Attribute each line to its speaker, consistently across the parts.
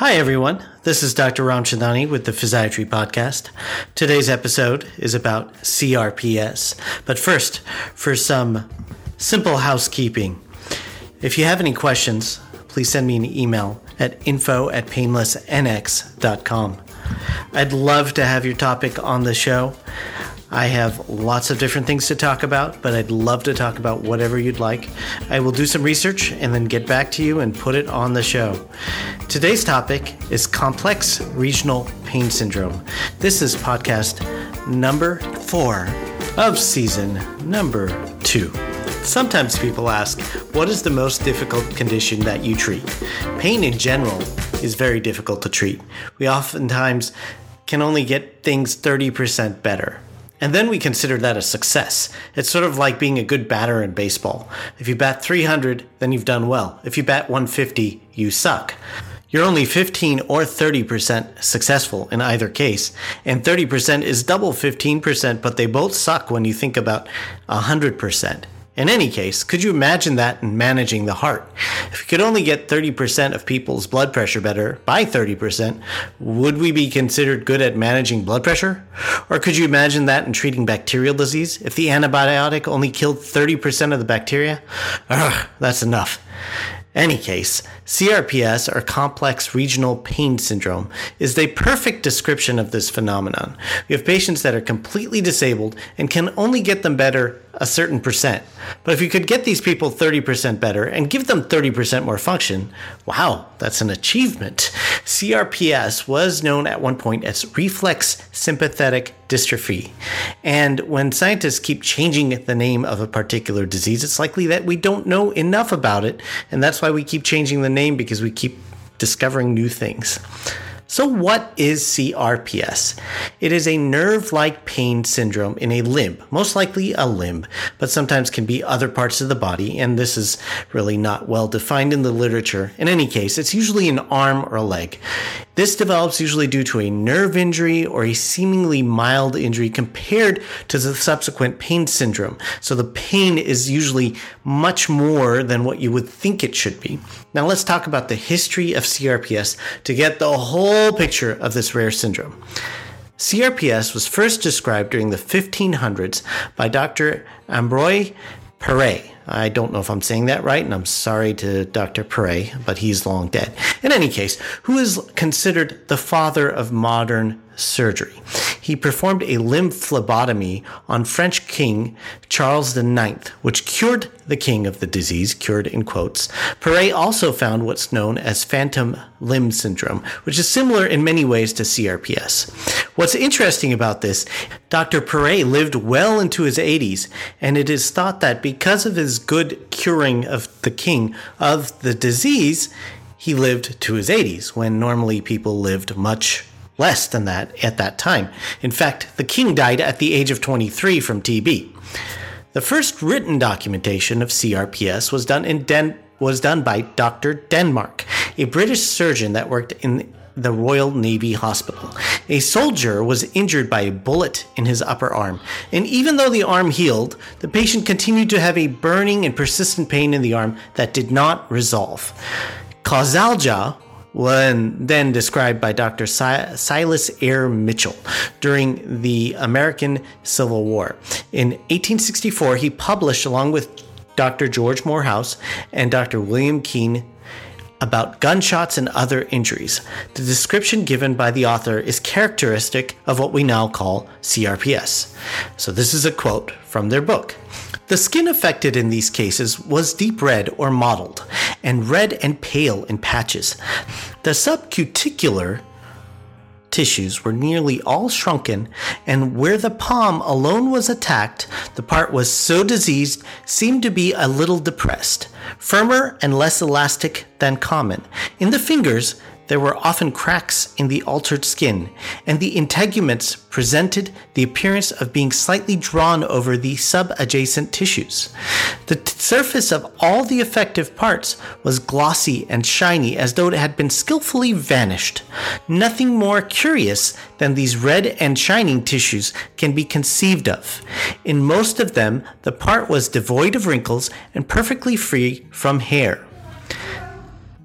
Speaker 1: Hi, everyone. This is Dr. Ramchandani with the Physiatry Podcast. Today's episode is about CRPS. But first, for some simple housekeeping. If you have any questions, please send me an email at info at painlessnx.com. I'd love to have your topic on the show. I have lots of different things to talk about, but I'd love to talk about whatever you'd like. I will do some research and then get back to you and put it on the show. Today's topic is complex regional pain syndrome. This is podcast number four of season number two. Sometimes people ask, what is the most difficult condition that you treat? Pain in general is very difficult to treat. We oftentimes can only get things 30% better. And then we consider that a success. It's sort of like being a good batter in baseball. If you bat 300, then you've done well. If you bat 150, you suck. You're only 15 or 30% successful in either case, and 30% is double 15%, but they both suck when you think about 100%. In any case, could you imagine that in managing the heart? If we could only get 30% of people's blood pressure better by 30%, would we be considered good at managing blood pressure? Or could you imagine that in treating bacterial disease? If the antibiotic only killed 30% of the bacteria? Ugh, that's enough any case, CRPS, or complex regional pain syndrome, is the perfect description of this phenomenon. We have patients that are completely disabled and can only get them better a certain percent. But if you could get these people 30% better and give them 30% more function, wow, that's an achievement. CRPS was known at one point as reflex sympathetic dystrophy. And when scientists keep changing the name of a particular disease, it's likely that we don't know enough about it. And that's why we keep changing the name because we keep discovering new things. So, what is CRPS? It is a nerve like pain syndrome in a limb, most likely a limb, but sometimes can be other parts of the body, and this is really not well defined in the literature. In any case, it's usually an arm or a leg. This develops usually due to a nerve injury or a seemingly mild injury compared to the subsequent pain syndrome. So, the pain is usually much more than what you would think it should be. Now, let's talk about the history of CRPS to get the whole picture of this rare syndrome. CRPS was first described during the 1500s by Dr. Ambroise Paré. I don't know if I'm saying that right, and I'm sorry to Dr. Paré, but he's long dead. In any case, who is considered the father of modern surgery. He performed a limb phlebotomy on French King Charles IX, which cured the king of the disease, cured in quotes. Paré also found what's known as phantom limb syndrome, which is similar in many ways to CRPS. What's interesting about this, Dr. Paré lived well into his 80s, and it is thought that because of his good curing of the king of the disease, he lived to his 80s, when normally people lived much less than that at that time. In fact, the king died at the age of 23 from TB. The first written documentation of CRPS was done in Den- was done by Dr. Denmark, a British surgeon that worked in the Royal Navy Hospital. A soldier was injured by a bullet in his upper arm, and even though the arm healed, the patient continued to have a burning and persistent pain in the arm that did not resolve. Causalgia when then described by Dr. Si- Silas Weir Mitchell during the American Civil War. In 1864, he published, along with Dr. George Morehouse and Dr. William Keen, about gunshots and other injuries. The description given by the author is characteristic of what we now call CRPS. So, this is a quote from their book. The skin affected in these cases was deep red or mottled, and red and pale in patches. The subcuticular tissues were nearly all shrunken, and where the palm alone was attacked, the part was so diseased seemed to be a little depressed, firmer and less elastic than common. In the fingers, there were often cracks in the altered skin, and the integuments presented the appearance of being slightly drawn over the subadjacent tissues. The t- surface of all the affected parts was glossy and shiny as though it had been skillfully vanished. Nothing more curious than these red and shining tissues can be conceived of. In most of them, the part was devoid of wrinkles and perfectly free from hair.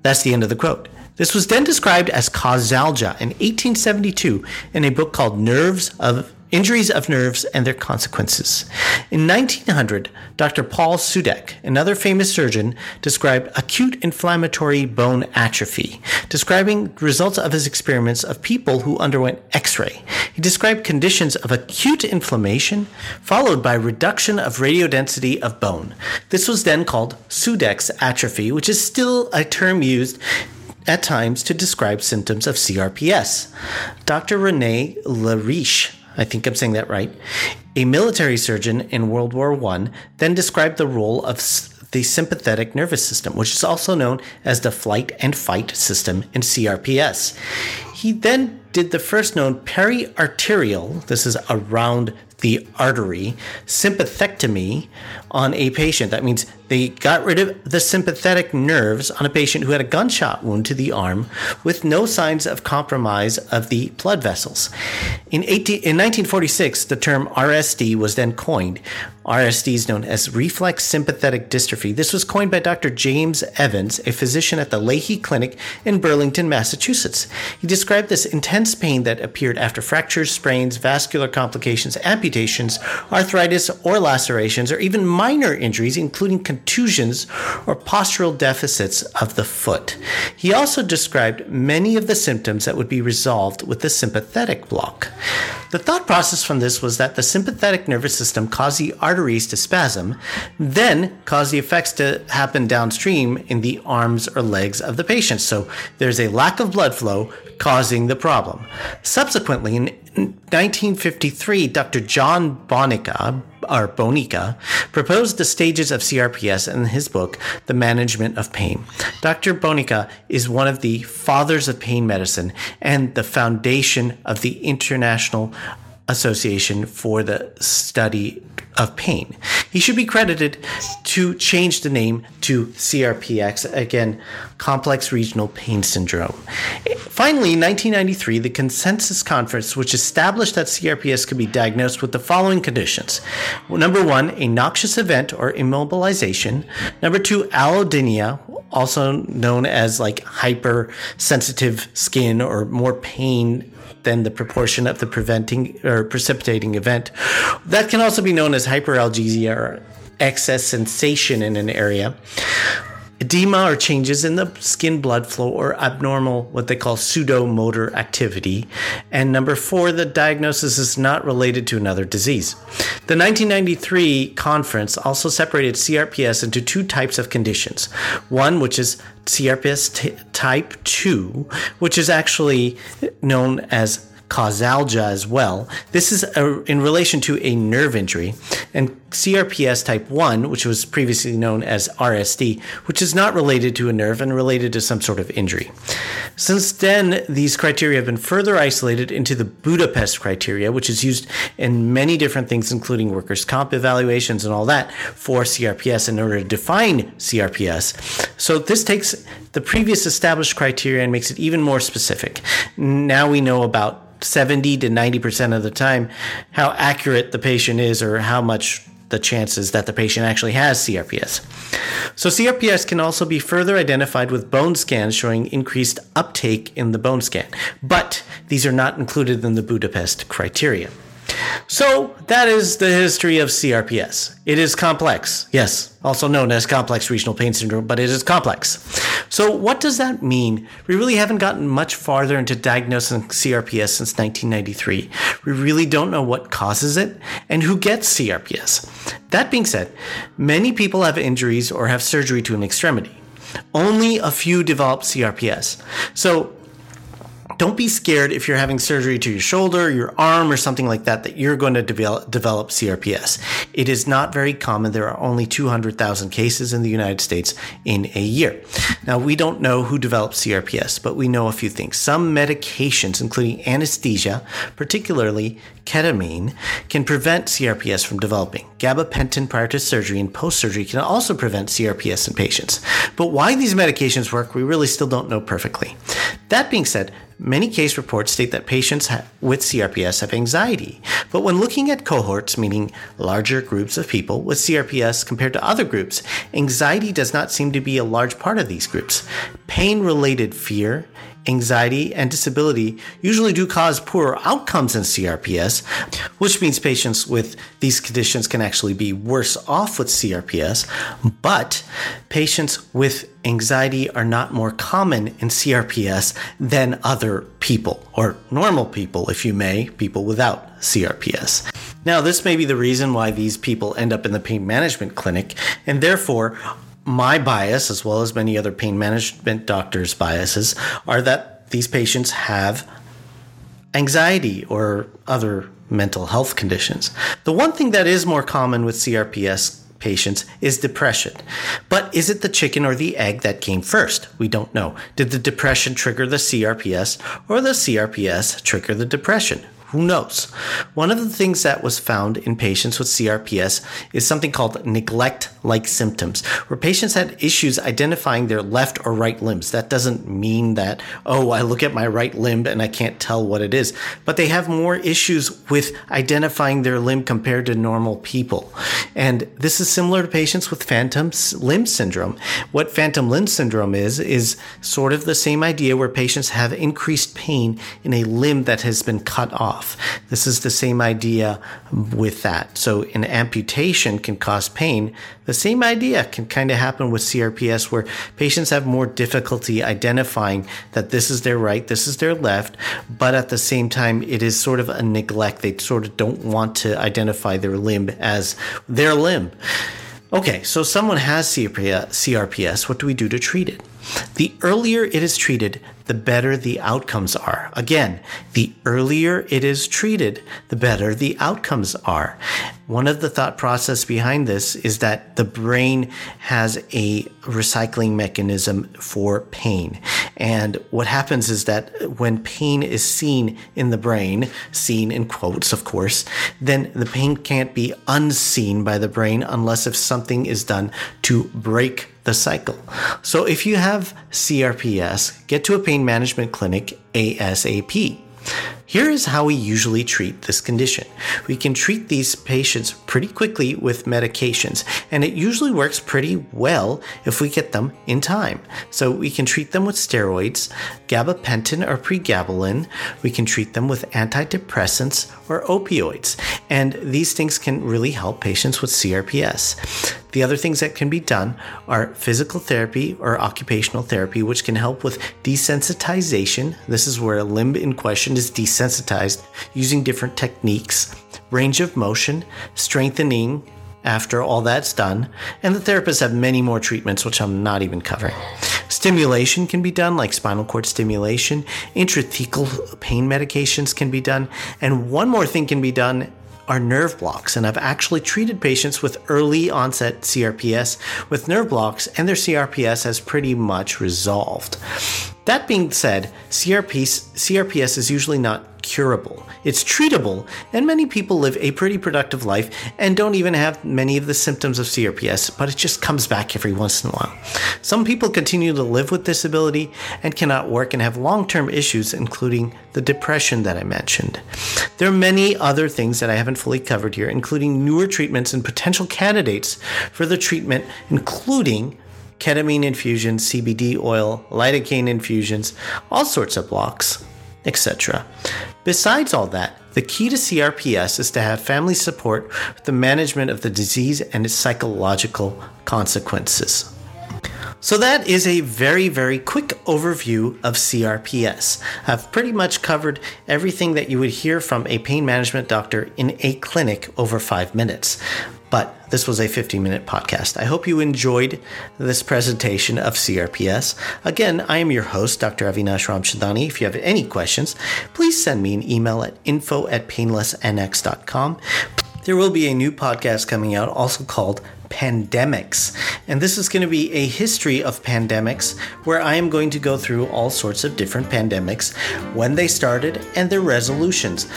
Speaker 1: That's the end of the quote. This was then described as causalgia in 1872 in a book called Nerves of Injuries of Nerves and Their Consequences. In 1900, Dr. Paul Sudeck, another famous surgeon, described acute inflammatory bone atrophy, describing results of his experiments of people who underwent x ray. He described conditions of acute inflammation followed by reduction of radiodensity of bone. This was then called Sudeck's atrophy, which is still a term used at times to describe symptoms of CRPS. Dr. Rene Leriche I think I'm saying that right, a military surgeon in World War I, then described the role of the sympathetic nervous system, which is also known as the flight and fight system in CRPS. He then did the first known periarterial, this is around the artery, sympathectomy on a patient. That means they got rid of the sympathetic nerves on a patient who had a gunshot wound to the arm with no signs of compromise of the blood vessels. In, 18, in 1946, the term RSD was then coined. RSD is known as reflex sympathetic dystrophy. This was coined by Dr. James Evans, a physician at the Lahey Clinic in Burlington, Massachusetts. He described this intense pain that appeared after fractures, sprains, vascular complications, amputations, arthritis, or lacerations, or even minor injuries, including contusions or postural deficits of the foot. He also described many of the symptoms that would be resolved with the sympathetic block. The thought process from this was that the sympathetic nervous system caused the arteries to spasm, then caused the effects to happen downstream in the arms or legs of the patient. So there's a lack of blood flow causing the problem. Subsequently, in 1953, Dr. John Bonica, or Bonica, proposed the stages of CRPS in his book, The Management of Pain. Dr. Bonica is one of the fathers of pain medicine and the foundation of the International Association for the Study of Pain. He should be credited to change the name to CRPX, again, Complex Regional Pain Syndrome. Finally, in 1993, the Consensus Conference, which established that CRPS could be diagnosed with the following conditions. Number one, a noxious event or immobilization. Number two, allodynia, also known as like hypersensitive skin or more pain than the proportion of the preventing or precipitating event. That can also be known as hyperalgesia or excess sensation in an area edema or changes in the skin blood flow or abnormal what they call sudomotor activity and number four the diagnosis is not related to another disease the 1993 conference also separated crps into two types of conditions one which is crps t- type 2 which is actually known as causalgia as well. This is a, in relation to a nerve injury. And CRPS type 1, which was previously known as RSD, which is not related to a nerve and related to some sort of injury. Since then, these criteria have been further isolated into the Budapest criteria, which is used in many different things, including workers' comp evaluations and all that, for CRPS in order to define CRPS. So this takes the previous established criteria and makes it even more specific. Now we know about 70 to 90% of the time how accurate the patient is or how much the chances that the patient actually has CRPS. So, CRPS can also be further identified with bone scans showing increased uptake in the bone scan, but these are not included in the Budapest criteria. So that is the history of CRPS. It is complex, yes, also known as complex regional pain syndrome, but it is complex. So what does that mean? We really haven't gotten much farther into diagnosing CRPS since 1993. We really don't know what causes it and who gets CRPS. That being said, many people have injuries or have surgery to an extremity. Only a few develop CRPS. So don't be scared if you're having surgery to your shoulder, your arm, or something like that, that you're going to develop, develop CRPS. It is not very common. There are only 200,000 cases in the United States in a year. Now, we don't know who develops CRPS, but we know a few things. Some medications, including anesthesia, particularly ketamine, can prevent CRPS from developing. Gabapentin prior to surgery and post surgery can also prevent CRPS in patients. But why these medications work, we really still don't know perfectly. That being said, Many case reports state that patients with CRPS have anxiety. But when looking at cohorts, meaning larger groups of people with CRPS compared to other groups, anxiety does not seem to be a large part of these groups. Pain related fear, anxiety, and disability usually do cause poorer outcomes in CRPS, which means patients with these conditions can actually be worse off with CRPS. But patients with anxiety are not more common in CRPS than other people, or normal people, if you may, people without CRPS. Now, this may be the reason why these people end up in the pain management clinic, and therefore my bias, as well as many other pain management doctors' biases, are that these patients have anxiety or other mental health conditions. The one thing that is more common with CRPS patients is depression. But is it the chicken or the egg that came first? We don't know. Did the depression trigger the CRPS or the CRPS trigger the depression? Who knows? One of the things that was found in patients with CRPS is something called neglect like symptoms, where patients had issues identifying their left or right limbs. That doesn't mean that, oh, I look at my right limb and I can't tell what it is, but they have more issues with identifying their limb compared to normal people. And this is similar to patients with phantom limb syndrome. What phantom limb syndrome is, is sort of the same idea where patients have increased pain in a limb that has been cut off off. This is the same idea with that. So an amputation can cause pain. The same idea can kind of happen with CRPS where patients have more difficulty identifying that this is their right, this is their left, but at the same time, it is sort of a neglect. They sort of don't want to identify their limb as their limb. Okay, so someone has CRPS. What do we do to treat it? The earlier it is treated, the better the outcomes are. Again, the earlier it is treated, the better the outcomes are. One of the thought process behind this is that the brain has a recycling mechanism for pain. And what happens is that when pain is seen in the brain, seen in quotes, of course, then the pain can't be unseen by the brain unless if something is done to break the cycle. So if you have CRPS, get to a pain management clinic ASAP. Here is how we usually treat this condition. We can treat these patients pretty quickly with medications, and it usually works pretty well if we get them in time. So we can treat them with steroids, gabapentin or pregabalin. We can treat them with antidepressants or opioids, and these things can really help patients with CRPS. The other things that can be done are physical therapy or occupational therapy, which can help with desensitization. This is where a limb in question is desensitized using different techniques, range of motion, strengthening after all that's done, and the therapists have many more treatments, which I'm not even covering. Stimulation can be done, like spinal cord stimulation, intrathecal pain medications can be done, and one more thing can be done are nerve blocks. And I've actually treated patients with early onset CRPS with nerve blocks, and their CRPS has pretty much resolved. That being said, CRPS, CRPS is usually not curable. It's treatable, and many people live a pretty productive life and don't even have many of the symptoms of CRPS, but it just comes back every once in a while. Some people continue to live with disability and cannot work and have long term issues, including the depression that I mentioned. There are many other things that I haven't fully covered here, including newer treatments and potential candidates for the treatment, including ketamine infusions, CBD oil, lidocaine infusions, all sorts of blocks, etc. Besides all that, the key to CRPS is to have family support with the management of the disease and its psychological consequences. So, that is a very, very quick overview of CRPS. I've pretty much covered everything that you would hear from a pain management doctor in a clinic over five minutes. But this was a 15 minute podcast. I hope you enjoyed this presentation of CRPS. Again, I am your host, Dr. Avinash Ramchandani. If you have any questions, please send me an email at info at painlessnx.com. There will be a new podcast coming out also called pandemics. And this is going to be a history of pandemics where I am going to go through all sorts of different pandemics, when they started, and their resolutions.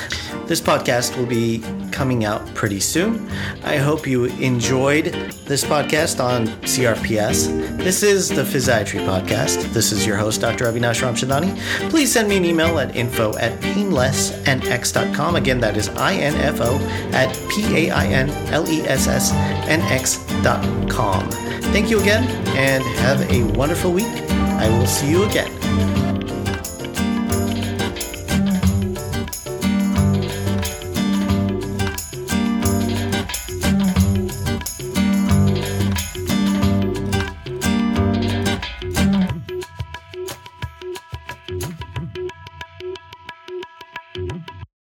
Speaker 1: This podcast will be coming out pretty soon. I hope you enjoyed this podcast on CRPS. This is the Physiatry Podcast. This is your host, Dr. Avinash Ramchandani. Please send me an email at info at painlessnx.com. Again, that is info at p a i n l e s s n x.com. Thank you again and have a wonderful week. I will see you again.